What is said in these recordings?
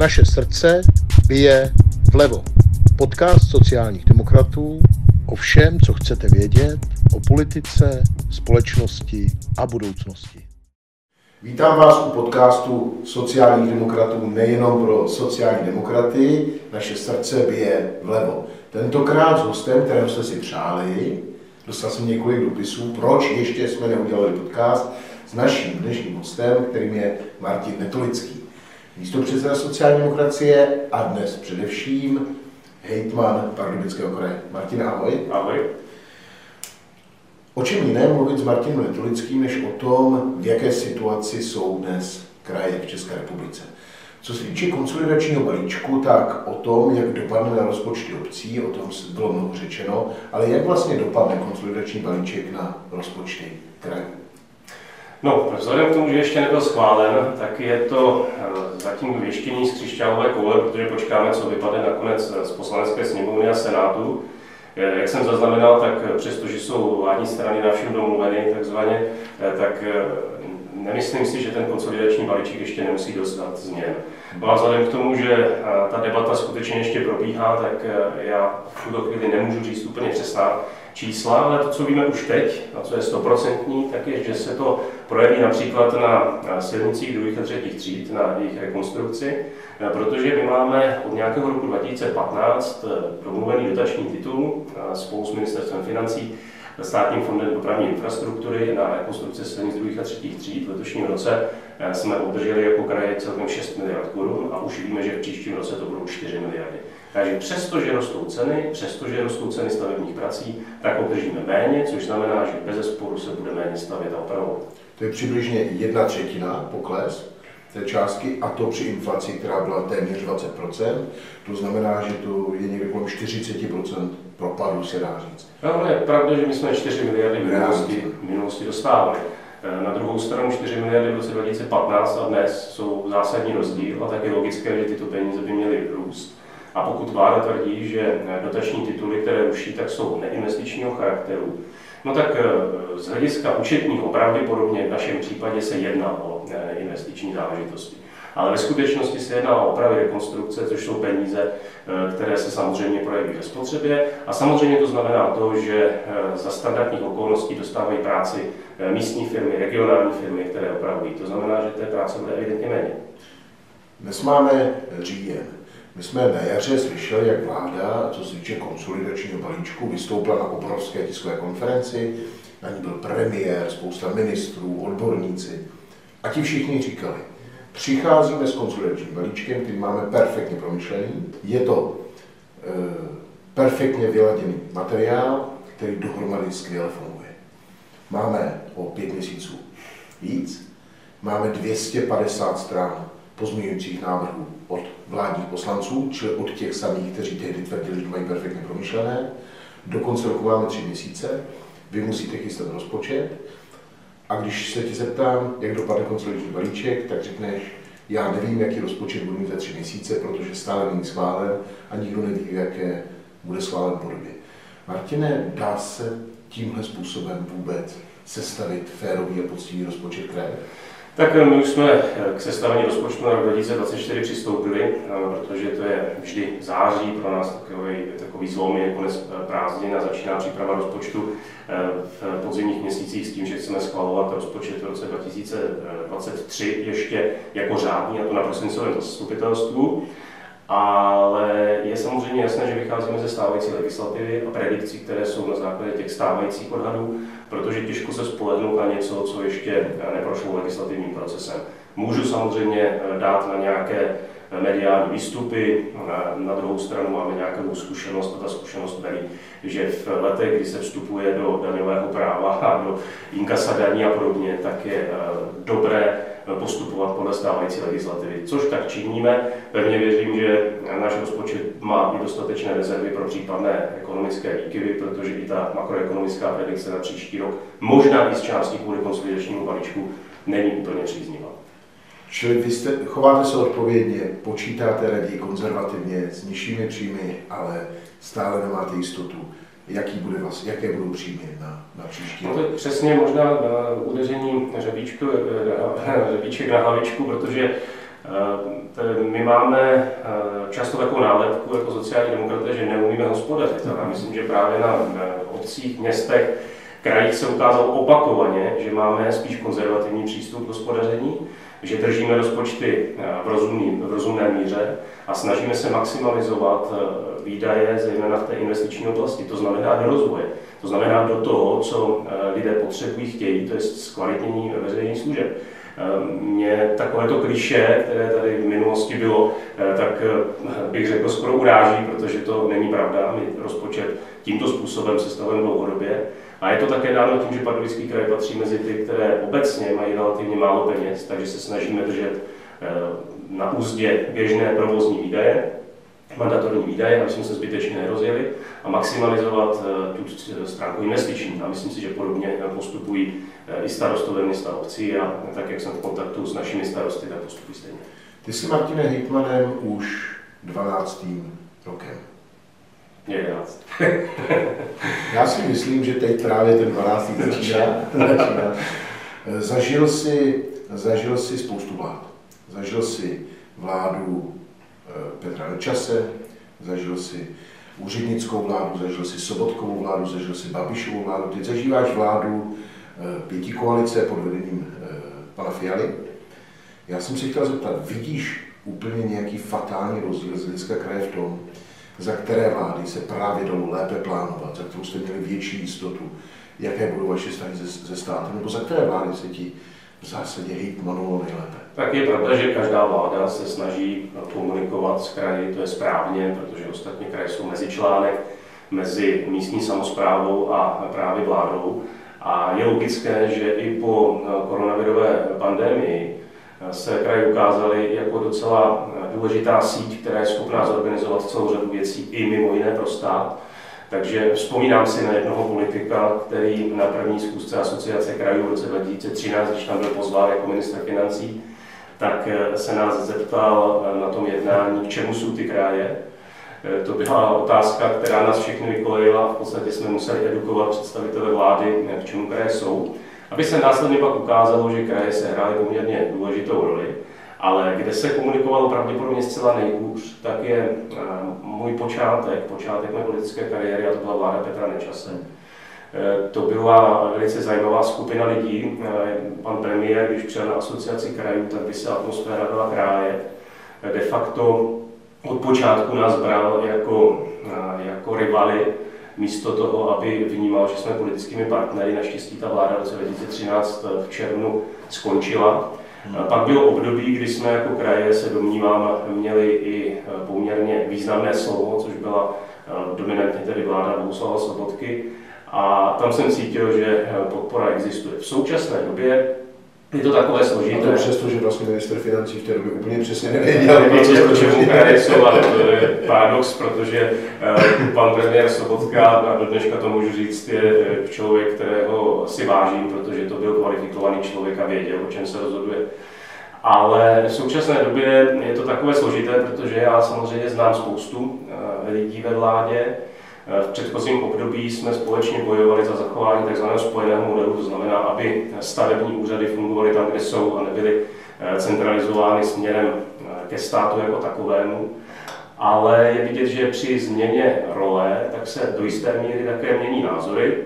Naše srdce bije vlevo. Podcast sociálních demokratů o všem, co chcete vědět o politice, společnosti a budoucnosti. Vítám vás u podcastu sociálních demokratů nejenom pro sociální demokraty. Naše srdce bije vlevo. Tentokrát s hostem, kterého jste si přáli, dostal jsem několik dopisů, proč ještě jsme neudělali podcast s naším dnešním hostem, kterým je Martin Netolický místo předseda sociální demokracie a dnes především hejtman Pardubického kraje. Martin, ahoj. Ahoj. O čem jiné mluvit s Martinem Netolickým, než o tom, v jaké situaci jsou dnes kraje v České republice. Co se týče konsolidačního balíčku, tak o tom, jak dopadne na rozpočty obcí, o tom bylo mnoho řečeno, ale jak vlastně dopadne konsolidační balíček na rozpočty krajů. No, vzhledem k tomu, že ještě nebyl schválen, tak je to eh, zatím věštění z křišťálové koule, protože počkáme, co vypadne nakonec z poslanecké sněmovny a senátu. Eh, jak jsem zaznamenal, tak přestože jsou vládní strany na všem domluveny, takzvaně, eh, tak nemyslím si, že ten konsolidační balíček ještě nemusí dostat změn. No a vzhledem k tomu, že ta debata skutečně ještě probíhá, tak já v tuto chvíli nemůžu říct úplně přesná čísla, ale to, co víme už teď, a co je stoprocentní, tak je, že se to projeví například na silnicích druhých a třetích tříd, na jejich rekonstrukci, protože my máme od nějakého roku 2015 promluvený dotační titul spolu s ministerstvem financí státním fondem dopravní infrastruktury na rekonstrukci silnic druhých a třetích tříd. V letošním roce jsme obdrželi jako kraje celkem 6 miliard korun a už víme, že v příštím roce to budou 4 miliardy. Takže přesto, že rostou ceny, přesto, že rostou ceny stavebních prací, tak obdržíme méně, což znamená, že bez sporu se bude méně stavět a opravovat. To je přibližně jedna třetina pokles té částky a to při inflaci, která byla téměř 20%. To znamená, že to je někde kolem 40% propadu, se dá říct. No, je pravda, že my jsme 4 miliardy v minulosti, v minulosti dostávali. Eh, na druhou stranu 4 miliardy v roce 2015 a dnes jsou zásadní rozdíl a tak je logické, že tyto peníze by měly růst. A pokud vláda tvrdí, že eh, dotační tituly, které ruší, tak jsou neinvestičního charakteru, no tak eh, z hlediska účetního pravděpodobně v našem případě se jedná o investiční záležitosti. Ale ve skutečnosti se jedná o opravy rekonstrukce, což jsou peníze, které se samozřejmě projeví ve spotřebě. A samozřejmě to znamená to, že za standardních okolností dostávají práci místní firmy, regionální firmy, které opravují. To znamená, že té práce bude evidentně méně. Dnes máme říjen. My jsme na jaře slyšeli, jak vláda, co se týče konsolidačního balíčku, vystoupila na obrovské tiskové konferenci. Na ní byl premiér, spousta ministrů, odborníci. A ti všichni říkali, přicházíme s konsolidačním balíčkem, který máme perfektně promyšlený. Je to e, perfektně vyladěný materiál, který dohromady skvěle funguje. Máme o pět měsíců víc, máme 250 stran pozměňujících návrhů od vládních poslanců, čili od těch samých, kteří tehdy tvrdili, že mají perfektně promyšlené. Do konce roku máme tři měsíce, vy musíte chystat rozpočet a když se ti zeptám, jak dopadne konsolidační balíček, tak řekneš, já nevím, jaký rozpočet budu mít za tři měsíce, protože stále není schválen a nikdo neví, jaké bude schválen podobě. Martine, dá se tímhle způsobem vůbec sestavit férový a poctivý rozpočet kraje? Tak eh, my už jsme eh, k sestavení rozpočtu na rok 2024 přistoupili, eh, protože to je vždy září pro nás takový, takový zlom, je konec prázdnin a začíná příprava rozpočtu v podzimních měsících s tím, že chceme schvalovat rozpočet v roce 2023 ještě jako řádný, a to na prosincovém zastupitelstvu. Ale je samozřejmě jasné, že vycházíme ze stávající legislativy a predikcí, které jsou na základě těch stávajících odhadů, protože těžko se spolehnout na něco, co ještě neprošlo legislativním procesem. Můžu samozřejmě eh, dát na nějaké eh, mediální výstupy, na, na druhou stranu máme nějakou zkušenost a ta zkušenost berí, že v letech, kdy se vstupuje do daňového práva a do inkasa daní a podobně, tak je eh, dobré postupovat podle stávající legislativy, což tak činíme. Pevně věřím, že náš rozpočet má i dostatečné rezervy pro případné ekonomické výkyvy, protože i ta makroekonomická predikce na příští rok, možná i z části kvůli konsolidačnímu balíčku, není úplně příznivá. Čili vy jste, chováte se odpovědně, počítáte raději konzervativně s nižšími příjmy, ale stále nemáte jistotu jaký bude vlastně, jaké budou příjmy na, na příští no to přesně možná na udeření řebíčku, řebíček na hlavičku, protože My máme často takovou nálepku jako sociální demokraté, že neumíme hospodařit. Já myslím, že právě na obcích, městech, krajích se ukázalo opakovaně, že máme spíš konzervativní přístup k hospodaření, že držíme rozpočty v, rozumný, v rozumné míře a snažíme se maximalizovat výdaje, zejména v té investiční oblasti. To znamená do rozvoje. To znamená do toho, co lidé potřebují, chtějí, to je zkvalitnění veřejných služeb. Mě takovéto kliše, které tady v minulosti bylo, tak bych řekl skoro uráží, protože to není pravda. My rozpočet tímto způsobem sestavujeme dlouhodobě. A je to také dáno tím, že Pardubický kraj patří mezi ty, které obecně mají relativně málo peněz, takže se snažíme držet na úzdě běžné provozní výdaje, mandatorní výdaje, aby jsme se zbytečně nerozjeli a maximalizovat tu stránku investiční. A myslím si, že podobně postupují i starostové města obcí a tak, jak jsem v kontaktu s našimi starosty, tak postupují stejně. Ty jsi, Martine, hejtmanem už 12. rokem. 11. Já si myslím, že teď právě ten 12. začíná. začíná. Zažil si, zažil si spoustu vlád. Zažil si vládu Petra Nečase, zažil si úřednickou vládu, zažil si Sobotkovou vládu, zažil si Babišovou vládu. Teď zažíváš vládu pěti koalice pod vedením pana Fialy. Já jsem si chtěl zeptat, vidíš úplně nějaký fatální rozdíl z hlediska kraje v tom, za které vlády se právě dalo lépe plánovat, za kterou jste měli větší jistotu, jaké budou vaše vztahy ze, ze státem, nebo za které vlády se ti v zásadě hejtmanovalo nejlépe? Tak je pravda, že každá vláda se snaží komunikovat s kraji, to je správně, protože ostatně kraje jsou mezičlánek mezi místní samozprávou a právě vládou. A je logické, že i po koronavirové pandemii se kraje ukázaly jako docela důležitá síť, která je schopná zorganizovat celou řadu věcí i mimo jiné pro stát. Takže vzpomínám si na jednoho politika, který na první zkusce asociace krajů v roce 2013, když tam byl pozván jako minister financí, tak se nás zeptal na tom jednání, k čemu jsou ty kraje. To byla otázka, která nás všechny vykolejila. V podstatě jsme museli edukovat představitele vlády, k čemu kraje jsou. Aby se následně pak ukázalo, že kraje se hrály poměrně důležitou roli. Ale kde se komunikovalo pravděpodobně zcela nejhůř, tak je můj počátek, počátek mé politické kariéry, a to byla vláda Petra Nečase. To byla velice zajímavá skupina lidí. Pan premiér, když přijel na asociaci krajů, tak by se atmosféra byla kráje. De facto od počátku nás bral jako, jako rivaly, místo toho, aby vnímal, že jsme politickými partnery. Naštěstí ta vláda v roce 2013 v červnu skončila. Pak bylo období, kdy jsme jako kraje, se domnívám, měli i poměrně významné slovo, což byla dominantně tedy vláda Bohuslava Sobotky. A tam jsem cítil, že podpora existuje. V současné době je to takové složité. A to přesto, že vlastně minister financí v té době úplně přesně nevěděl. Nevěděl, co čemu ale to je paradox, protože uh, pan premiér Sobotka, a do dneška to můžu říct, je člověk, kterého si vážím, protože to byl kvalifikovaný člověk a věděl, o čem se rozhoduje. Ale v současné době je to takové složité, protože já samozřejmě znám spoustu lidí ve vládě, v předchozím období jsme společně bojovali za zachování tzv. spojeného modelu, to znamená, aby stavební úřady fungovaly tam, kde jsou a nebyly eh, centralizovány směrem eh, ke státu jako takovému. Ale je vidět, že při změně role tak se do jisté míry také mění názory.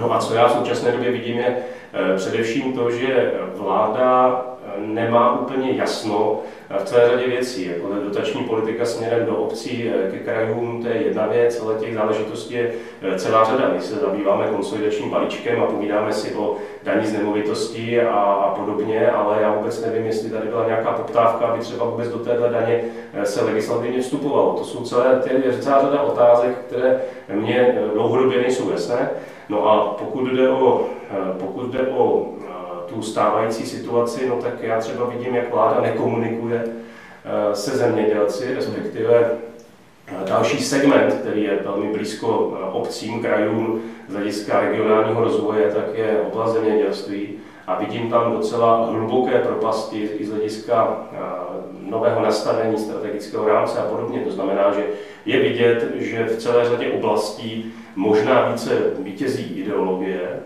No a co já v současné době vidím, je eh, především to, že vláda nemá úplně jasno v celé řadě věcí. Jako dotační politika směrem do obcí, eh, ke krajům, to je jedna věc, ale těch záležitostí je eh, celá řada. My se zabýváme konsolidačním balíčkem a povídáme si o daní z nemovitostí a, a podobně, ale já vůbec nevím, jestli tady byla nějaká poptávka, aby třeba vůbec do téhle daně eh, se legislativně vstupovalo. To jsou celé ty, celá řada otázek, které mě dlouhodobě nejsou jasné. No a pokud jde o, pokud jde o tu stávající situaci, no tak já třeba vidím, jak vláda nekomunikuje eh, se zemědělci, respektive eh, další segment, který je velmi blízko eh, obcím, krajům z hlediska regionálního rozvoje, tak je oblast zemědělství. A vidím tam docela hluboké propasti i z hlediska nového nastavení strategického rámce a podobně. To znamená, že je vidět, že v celé řadě oblastí možná více vítězí ideologie,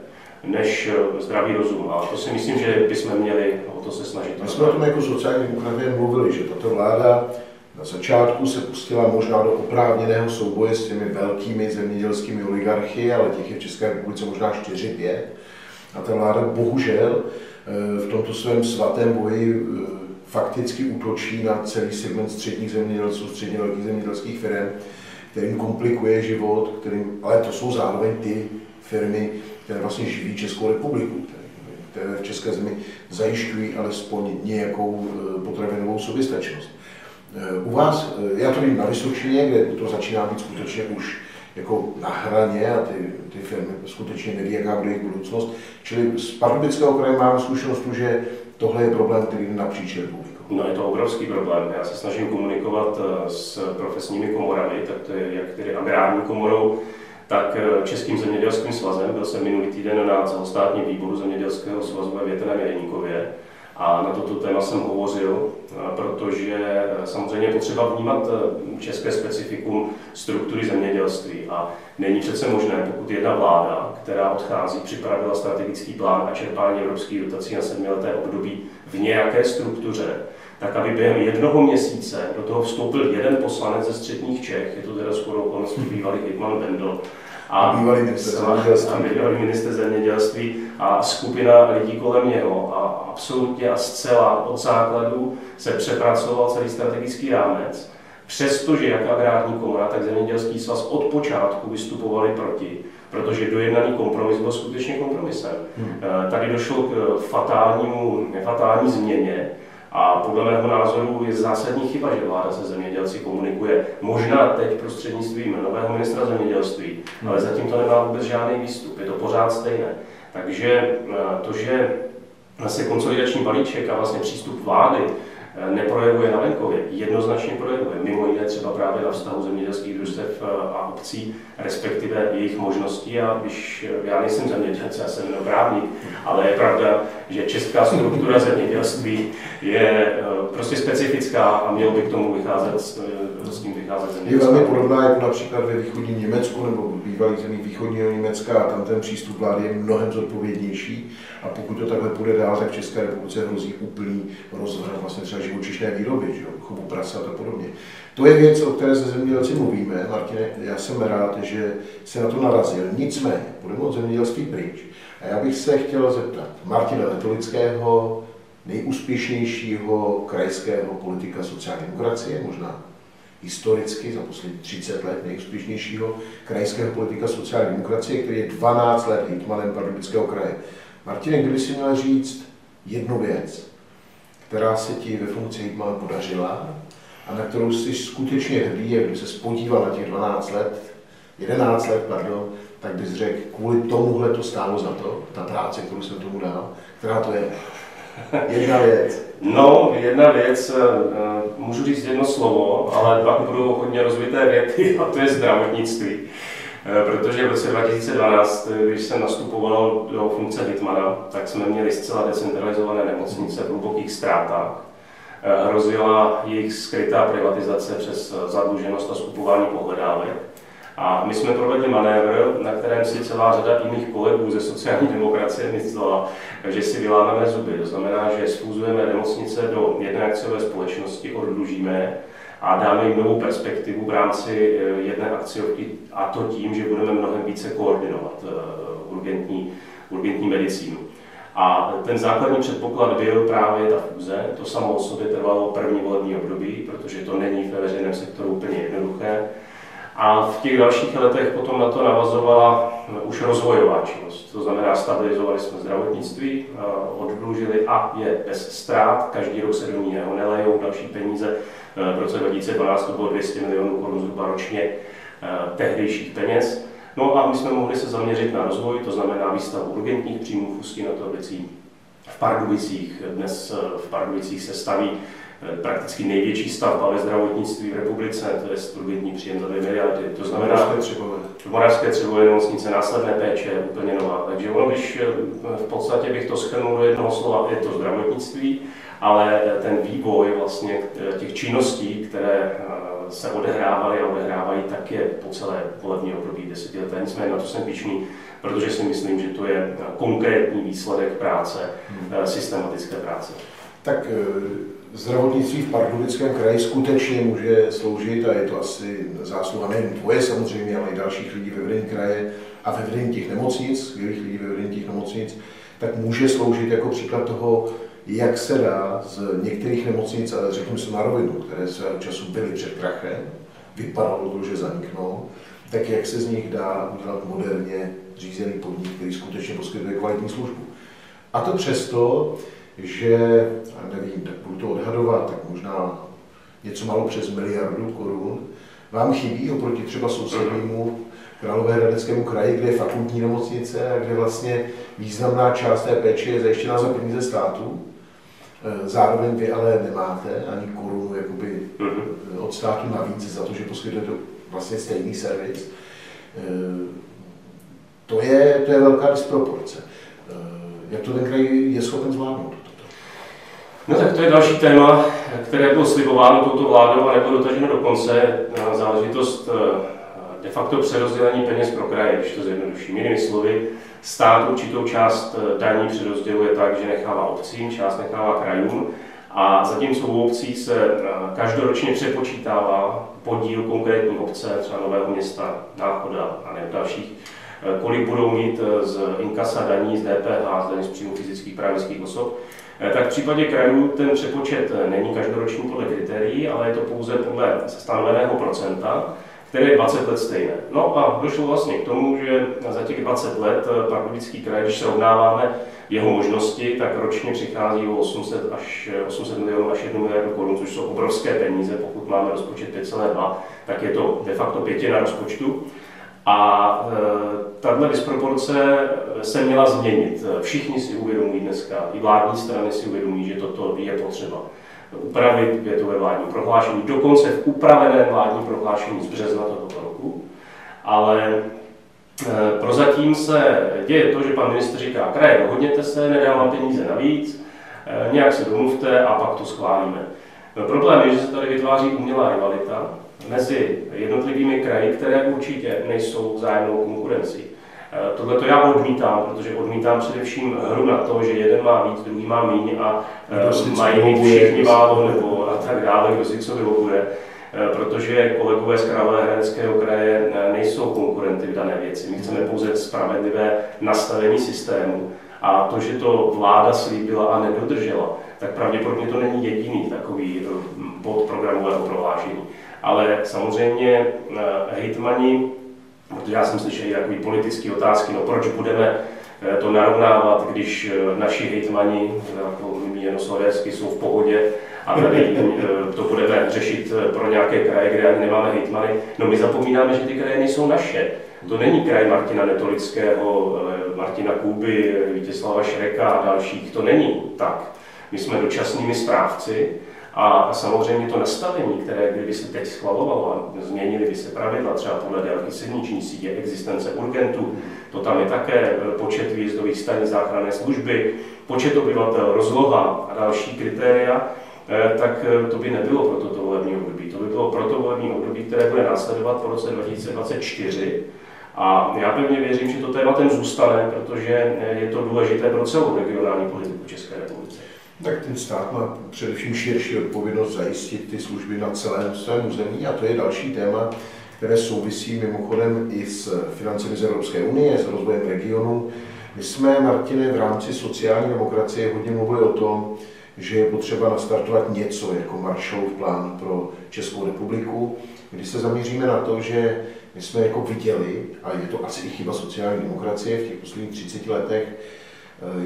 než zdravý rozum. A to si myslím, že bychom měli o to se snažit. My jsme o tom jako sociální demokraté mluvili, že tato vláda na začátku se pustila možná do oprávněného souboje s těmi velkými zemědělskými oligarchy, ale těch je v České republice možná 4-5. A ta vláda bohužel eh, v tomto svém svatém boji eh, fakticky útočí na celý segment středních zemědělců, středně velkých zemědělských firm, kterým komplikuje život, kterým, ale to jsou zároveň ty firmy, které vlastně živí Českou republiku, které v České zemi zajišťují alespoň nějakou eh, potravinovou soběstačnost. U vás, já to vím na Vysočině, kde to začíná být skutečně už jako na hraně a ty, ty firmy skutečně neví, jaká bude jejich budoucnost. Čili z Pardubického kraje máme zkušenost, že tohle je problém, který jde napříč republikou. No je to obrovský problém. Já se snažím komunikovat eh, s profesními komorami, tak to je jak tedy agrární komorou, tak eh, Českým zemědělským svazem. Byl jsem minulý týden na celostátním výboru zemědělského svazu ve Větrném Jeníkově a na toto téma jsem hovořil, protože e, samozřejmě je potřeba vnímat české specifikum struktury zemědělství. A není přece možné, pokud jedna vláda, která odchází, připravila strategický plán a čerpání evropských dotací na sedmileté období v nějaké struktuře, tak aby během jednoho měsíce do toho vstoupil jeden poslanec ze středních Čech, je to teda skoro okolností bývalý Hitman Bendel, a bývalý minister zemědělství. A bývalý minister zemědělství a skupina lidí kolem něho a absolutně a zcela od základu se přepracoval celý strategický rámec. Přestože jak agrární komora, tak zemědělský svaz od počátku vystupovali proti, protože dojednaný kompromis byl skutečně kompromisem. Hmm. Tady došlo k fatálnímu, fatální změně, a podle mého názoru je zásadní chyba, že vláda se zemědělci komunikuje možná teď prostřednictvím nového ministra zemědělství, hmm. ale zatím to nemá vůbec žádný výstup, je to pořád stejné. Takže eh, to, že se konsolidační balíček a vlastně přístup vlády neprojevuje na venkově, jednoznačně projevuje, mimo jiné třeba právě na vztahu zemědělských družstev eh, a obcí, respektive jejich možností. A když eh, já nejsem zemědělec, já jsem právník, ale je pravda, že česká struktura zemědělství je prostě specifická a mělo by k tomu vycházet, s tím vycházet Je velmi podobná jako například ve východním Německu nebo bývalých zemích východního Německa a tam ten přístup vlády je mnohem zodpovědnější a pokud to takhle půjde dál, tak v České republice hrozí úplný rozvrat vlastně třeba živočišné výroby, že chovu prasat a podobně. To je věc, o které se zemědělci mluvíme. Martine, já jsem rád, že se na to narazil. Nicméně, budeme od zemědělství pryč. A já bych se chtěl zeptat Martina Letolického, nejúspěšnějšího krajského politika sociální demokracie, možná historicky za poslední 30 let nejúspěšnějšího krajského politika sociální demokracie, který je 12 let hejtmanem Pardubického kraje. Martine, kdyby si měl říct jednu věc, která se ti ve funkci hejtmana podařila a na kterou jsi skutečně hrdý, jak když se spodíval na těch 12 let, 11 let, pardon, tak bys řekl, kvůli tomuhle to stálo za to, ta práce, kterou jsem tomu dal, která to je? Jedna věc. No, jedna věc, eh, eh, můžu říct jedno slovo, ale pak budou hodně rozvité věty a to je zdravotnictví. Eh, protože v roce 2012, když jsem nastupoval do funkce hitmana, tak jsme měli zcela decentralizované nemocnice v hlubokých ztrátách. Hrozila jejich skrytá privatizace přes zadluženost a skupování pohledávek. A my jsme provedli manévr, na kterém si celá řada jiných kolegů ze sociální demokracie myslela, že si vylámeme zuby. To znamená, že sfúzujeme nemocnice do jedné akciové společnosti, odlužíme a dáme jim novou perspektivu v rámci eh, jedné akciovky a to tím, že budeme mnohem více koordinovat eh, urgentní, urgentní medicínu. A ten základní předpoklad byl právě ta fúze. To samo o sobě trvalo první volební období, protože to není ve veřejném sektoru úplně jednoduché. A v těch dalších letech potom na to navazovala eh, už rozvojová činnost. To znamená, stabilizovali jsme zdravotnictví, eh, oddlužili a je bez ztrát. Každý rok se do něho nelejou další peníze. Eh, v roce 2012 to bylo 200 milionů korun zhruba ročně tehdejších peněz. No a my jsme mohli se zaměřit na rozvoj, to znamená výstavu urgentních příjmů v Ústí nad v Pardubicích. Dnes v Pardubicích se staví Eh, prakticky největší stavba ve zdravotnictví v republice, to je studentní příjem za 2 miliardy. To znamená, v Moravské Třebové nemocnice následné péče je úplně nová. Takže ono, když eh, v podstatě bych to schrnul do jednoho slova, je to zdravotnictví ale ten vývoj vlastně těch činností, které se odehrávaly a odehrávají, tak je po celé volební období desetileté. Nicméně na to jsem pišný, protože si myslím, že to je konkrétní výsledek práce, hmm. systematické práce. Tak zdravotnictví v Pardubickém kraji skutečně může sloužit, a je to asi zásluha nejen tvoje samozřejmě, ale i dalších lidí ve vedení kraje a ve vedení těch nemocnic, skvělých lidí ve vedení těch nemocnic, tak může sloužit jako příklad toho, jak se dá z některých nemocnic, ale řekněme se na rovinu, které svého času byly před krachem, vypadalo to, že zaniknou, tak jak se z nich dá udělat moderně řízený podnik, který skutečně poskytuje kvalitní službu. A to přesto, že, nevím, tak budu to odhadovat, tak možná něco malo přes miliardu korun, vám chybí oproti třeba sousednímu Královéhradeckému kraji, kde je fakultní nemocnice a kde vlastně významná část té péče je zajištěná za peníze státu. E, zároveň vy ale nemáte ani korunu jakoby, mhm. od státu navíc za to, že poskytujete vlastně stejný servis. E, to je, to je velká disproporce. E, jak to ten kraj je schopen zvládnout? No tak to je další téma, které bylo slibováno touto vládou a nebylo dotaženo do konce. Záležitost de facto přerozdělení peněz pro kraje, když to zjednoduším. Jinými slovy, stát určitou část daní přerozděluje tak, že nechává obcím, část nechává krajům a zatímco u obcí se každoročně přepočítává podíl konkrétní obce, třeba Nového města, Náchoda a ne dalších, kolik budou mít z inkasa daní, z DPH, z daní z příjmu fyzických právnických osob, tak v případě krajů ten přepočet není každoroční podle kritérií, ale je to pouze podle stanoveného procenta které je 20 let stejné. No a došlo vlastně k tomu, že za těch 20 let Pardubický kraj, když srovnáváme jeho možnosti, tak ročně přichází o 800, až, 800 milionů až 1 miliardu korun, což jsou obrovské peníze, pokud máme rozpočet 5,2, tak je to de facto pětina rozpočtu. A e, tahle disproporce se měla změnit. Všichni si uvědomují dneska, i vládní strany si uvědomují, že toto je potřeba upravit větové vládní prohlášení, dokonce v upraveném vládním prohlášení z března tohoto roku, ale e, prozatím se děje to, že pan ministr říká, kraje, dohodněte se, nedám vám peníze navíc, e, nějak se domluvte a pak to schválíme. No, problém je, že se tady vytváří umělá rivalita mezi jednotlivými kraji, které určitě nejsou vzájemnou konkurencí. Eh, Tohle to já odmítám, protože odmítám především hru na to, že jeden má víc, druhý má míň a uh, mají mít všichni málo nebo a tak dále, kdo si co vyhovuje eh, protože kolegové z Královéhradeckého kraje nejsou konkurenty v dané věci. My chceme pouze spravedlivé nastavení systému a to, že to vláda slíbila a nedodržela, tak pravděpodobně to není jediný takový bod programového prohlášení. Ale samozřejmě hejtmani protože já jsem slyšel i takové politické otázky, no proč budeme eh, to narovnávat, když eh, naši hejtmani, jako míněno slověnsky, jsou v pohodě a tady eh, to budeme řešit pro nějaké kraje, kde ani nemáme hejtmany. No my zapomínáme, že ty kraje nejsou naše. To není kraj Martina Netolického, Martina Kůby, Vítězslava Šreka a dalších. To není tak. My jsme dočasnými správci a samozřejmě to nastavení, které kdyby se teď schvalovalo a změnili by se pravidla, třeba podle délky silniční sítě, existence urgentů, to tam je také e, počet výjezdových stanic záchranné služby, počet obyvatel, rozloha a další kritéria, e, tak e, to by nebylo pro toto volební období. To by bylo pro to volební období, které bude následovat po roce 2024. A já pevně věřím, že to tématem zůstane, protože je to důležité pro celou regionální politiku České republiky. Tak ten stát má především širší odpovědnost zajistit ty služby na celém svém území a to je další téma, které souvisí mimochodem i s financemi z Evropské unie, s rozvojem regionu. My jsme, Martine, v rámci sociální demokracie hodně mluvili o tom, že je potřeba nastartovat něco jako Marshallův plán pro Českou republiku, kdy se zaměříme na to, že my jsme jako viděli, a je to asi i chyba sociální demokracie v těch posledních 30 letech,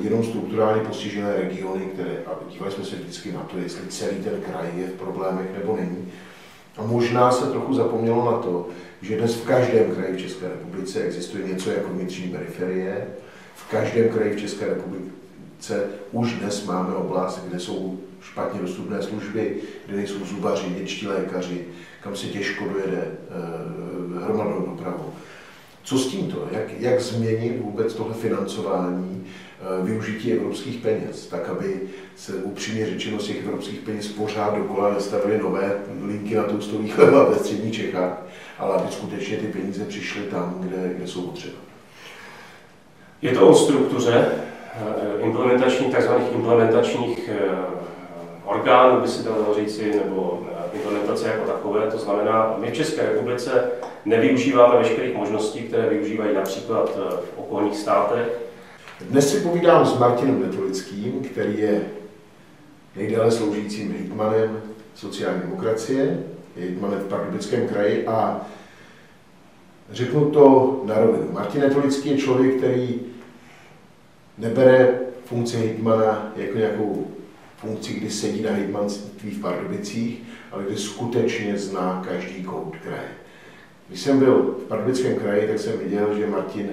jenom strukturálně postižené regiony, které, a dívali jsme se vždycky na to, jestli celý ten kraj je v problémech nebo není. A možná se trochu zapomnělo na to, že dnes v každém kraji v České republice existuje něco jako vnitřní periferie. V každém kraji v České republice už dnes máme oblast, kde jsou špatně dostupné služby, kde nejsou zubaři, dětští lékaři, kam se těžko dojede eh, hromadnou dopravu. Co s tímto? Jak, jak změnit vůbec tohle financování? Eh, využití evropských peněz, tak aby se upřímně řečeno z těch evropských peněz pořád dokola nestavily nové linky na toustový chleba ve středních Čechách, ale aby skutečně ty peníze přišly tam, kde, kde jsou potřeba. Je to o struktuře eh, implementačních, tzv. implementačních orgánů, by se dalo říci, nebo eh, implementace jako takové. To znamená, my v České republice nevyužíváme veškerých možností, které využívají například v okolních státech. Dnes si povídám s Martinem Netolickým, který je nejdéle sloužícím hejtmanem sociální demokracie, hejtmanem v Pardubickém kraji a řeknu to na rovinu. Martin Netolický je člověk, který nebere funkci hejtmana jako nějakou funkci, kdy sedí na hejtmanství v Pardubicích, ale kdy skutečně zná každý kout kraje. Když jsem byl v Pardubickém kraji, tak jsem viděl, že Martin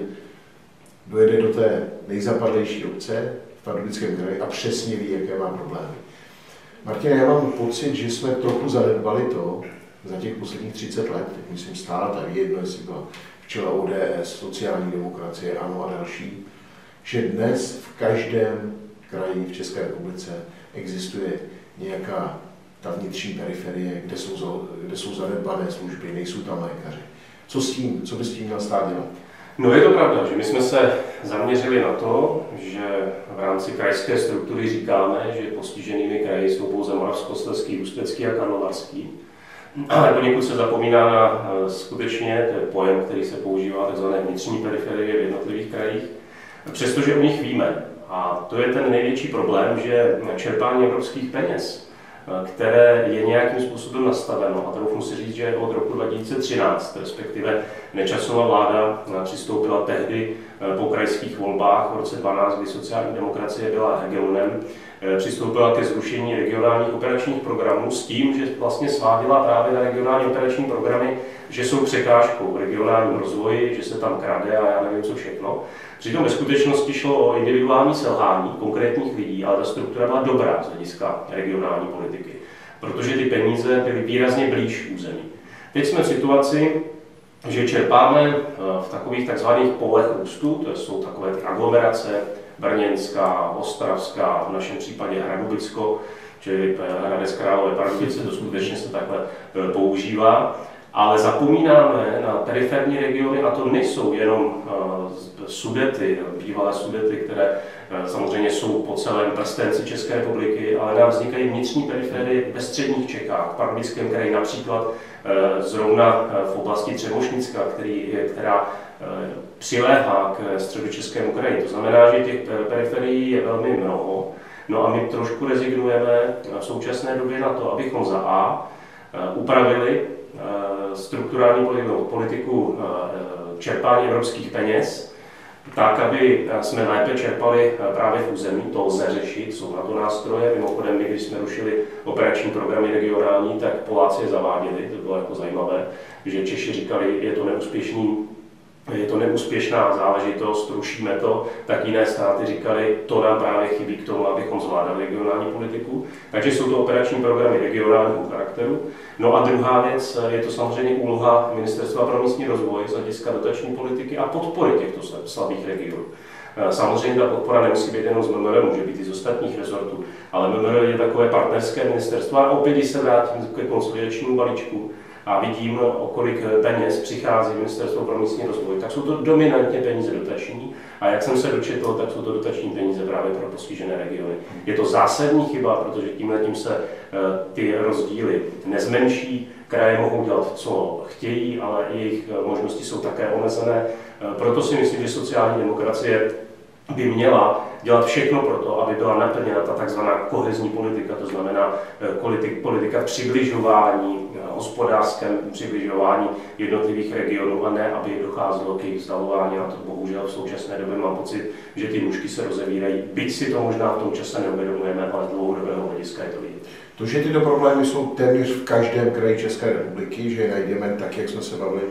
dojede do té nejzapadlejší obce v Pardubickém kraji a přesně ví, jaké má problémy. Martin, já mám pocit, že jsme trochu zanedbali to za těch posledních 30 let, teď myslím stále tak jedno, jestli byla včela ODS, sociální demokracie, ANO a další, že dnes v každém kraji v České republice existuje nějaká ta vnitřní periferie, kde jsou, kde jsou zanedbané služby, nejsou tam lékaři. Co s tím, co by s tím měl stát dělat? No je to pravda, že my jsme se zaměřili na to, že v rámci krajské struktury říkáme, že postiženými kraji jsou pouze Moravskoslezský, Ústecký a Karlovarský. Ale poněkud se zapomíná na eh, skutečně ten pojem, který se používá, tzv. vnitřní periferie v jednotlivých krajích, přestože o nich víme. A to je ten největší problém, že čerpání evropských peněz které je nějakým způsobem nastaveno. A troufnu si říct, že od roku 2013, respektive nečasová vláda eh, přistoupila tehdy eh, po krajských volbách v roce 12, kdy sociální demokracie byla hegemonem, přistoupila ke zrušení regionálních operačních programů s tím, že vlastně sváděla právě na regionální operační programy, že jsou překážkou regionálním rozvoji, že se tam krade a já nevím co všechno. Přitom ve skutečnosti šlo o individuální selhání konkrétních lidí, ale ta struktura byla dobrá z hlediska regionální politiky, protože ty peníze byly výrazně blíž území. Teď jsme v situaci, že čerpáme eh, v takových takzvaných polech růstu, to jsou takové ty aglomerace, Brněnská, Ostravská, v našem případě Hradubicko, čili eh, Hradec Králové Pardubice, to skutečně se takhle eh, používá. Ale zapomínáme na periferní regiony a to nejsou jenom eh, sudety, bývalé sudety, které samozřejmě jsou po celém prstenci České republiky, ale nám vznikají vnitřní periferie ve středních Čechách, v Pardubickém kraji například zrovna v oblasti Třemošnicka, který, která přiléhá k středočeskému kraji. To znamená, že těch periferií je velmi mnoho. No a my trošku rezignujeme v současné době na to, abychom za A upravili strukturální politiku eh, čerpání evropských peněz, tak, aby eh, jsme lépe čerpali eh, právě v území, to lze řešit, jsou na to nástroje. Mimochodem, my, když jsme rušili operační programy regionální, tak Poláci je zaváděli, to bylo jako zajímavé, že Češi říkali, je to neúspěšný je to neúspěšná záležitost, rušíme to, tak jiné státy říkali, to nám právě chybí k tomu, abychom zvládali regionální politiku. Takže jsou to operační programy regionálního charakteru. No a druhá věc, je to samozřejmě úloha Ministerstva pro místní rozvoj z hlediska dotační politiky a podpory těchto slabých regionů. Samozřejmě ta podpora nemusí být jenom z MMR, může být i z ostatních rezortů, ale MMR je takové partnerské ministerstvo a opět, když se vrátím ke konsolidačnímu balíčku, a vidím, o kolik peněz přichází Ministerstvo pro místní rozvoj, tak jsou to dominantně peníze dotační. A jak jsem se dočetl, tak jsou to dotační peníze právě pro postižené regiony. Je to zásadní chyba, protože tímhle tím se eh, ty rozdíly nezmenší. Kraje mohou dělat, co chtějí, ale jejich eh, možnosti jsou také omezené. Eh, proto si myslím, že sociální demokracie by měla dělat všechno pro to, aby byla naplněna ta takzvaná kohezní politika, to znamená politik, politika přibližování, hospodářském přibližování jednotlivých regionů a ne, aby docházelo k jejich vzdalování. A to bohužel v současné době mám pocit, že ty nůžky se rozevírají. Byť si to možná v tom čase neuvědomujeme, ale z dlouhodobého hlediska je to vidět. To, že tyto problémy jsou téměř v každém kraji České republiky, že najdeme tak, jak jsme se bavili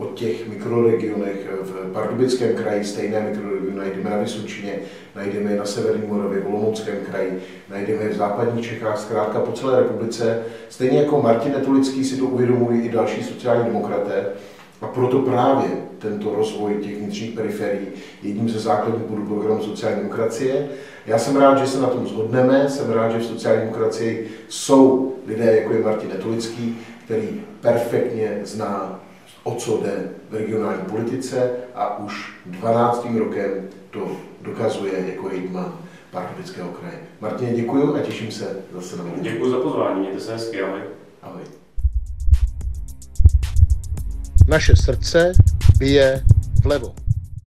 o těch mikroregionech v Pardubickém kraji, stejné mikroregiony najdeme na Vysočině, najdeme je na Severní Moravě, v Olomouckém kraji, najdeme je v západních Čechách, zkrátka po celé republice. Stejně jako Martin Netolický si to uvědomují i další sociální demokraté, A proto právě tento rozvoj těch vnitřních periferií je jedním ze základních bodů programu sociální demokracie. Já jsem rád, že se na tom zhodneme, jsem rád, že v sociální demokracii jsou lidé, jako je Martin Netolický, který perfektně zná, o co jde v regionální politice a už 12. rokem to dokazuje jako hejtman Pardubického kraje. Martině, děkuji a těším se zase na vidění. Děkuji za pozvání, mějte se hezky, ahoj. Ahoj. Naše srdce bije vlevo.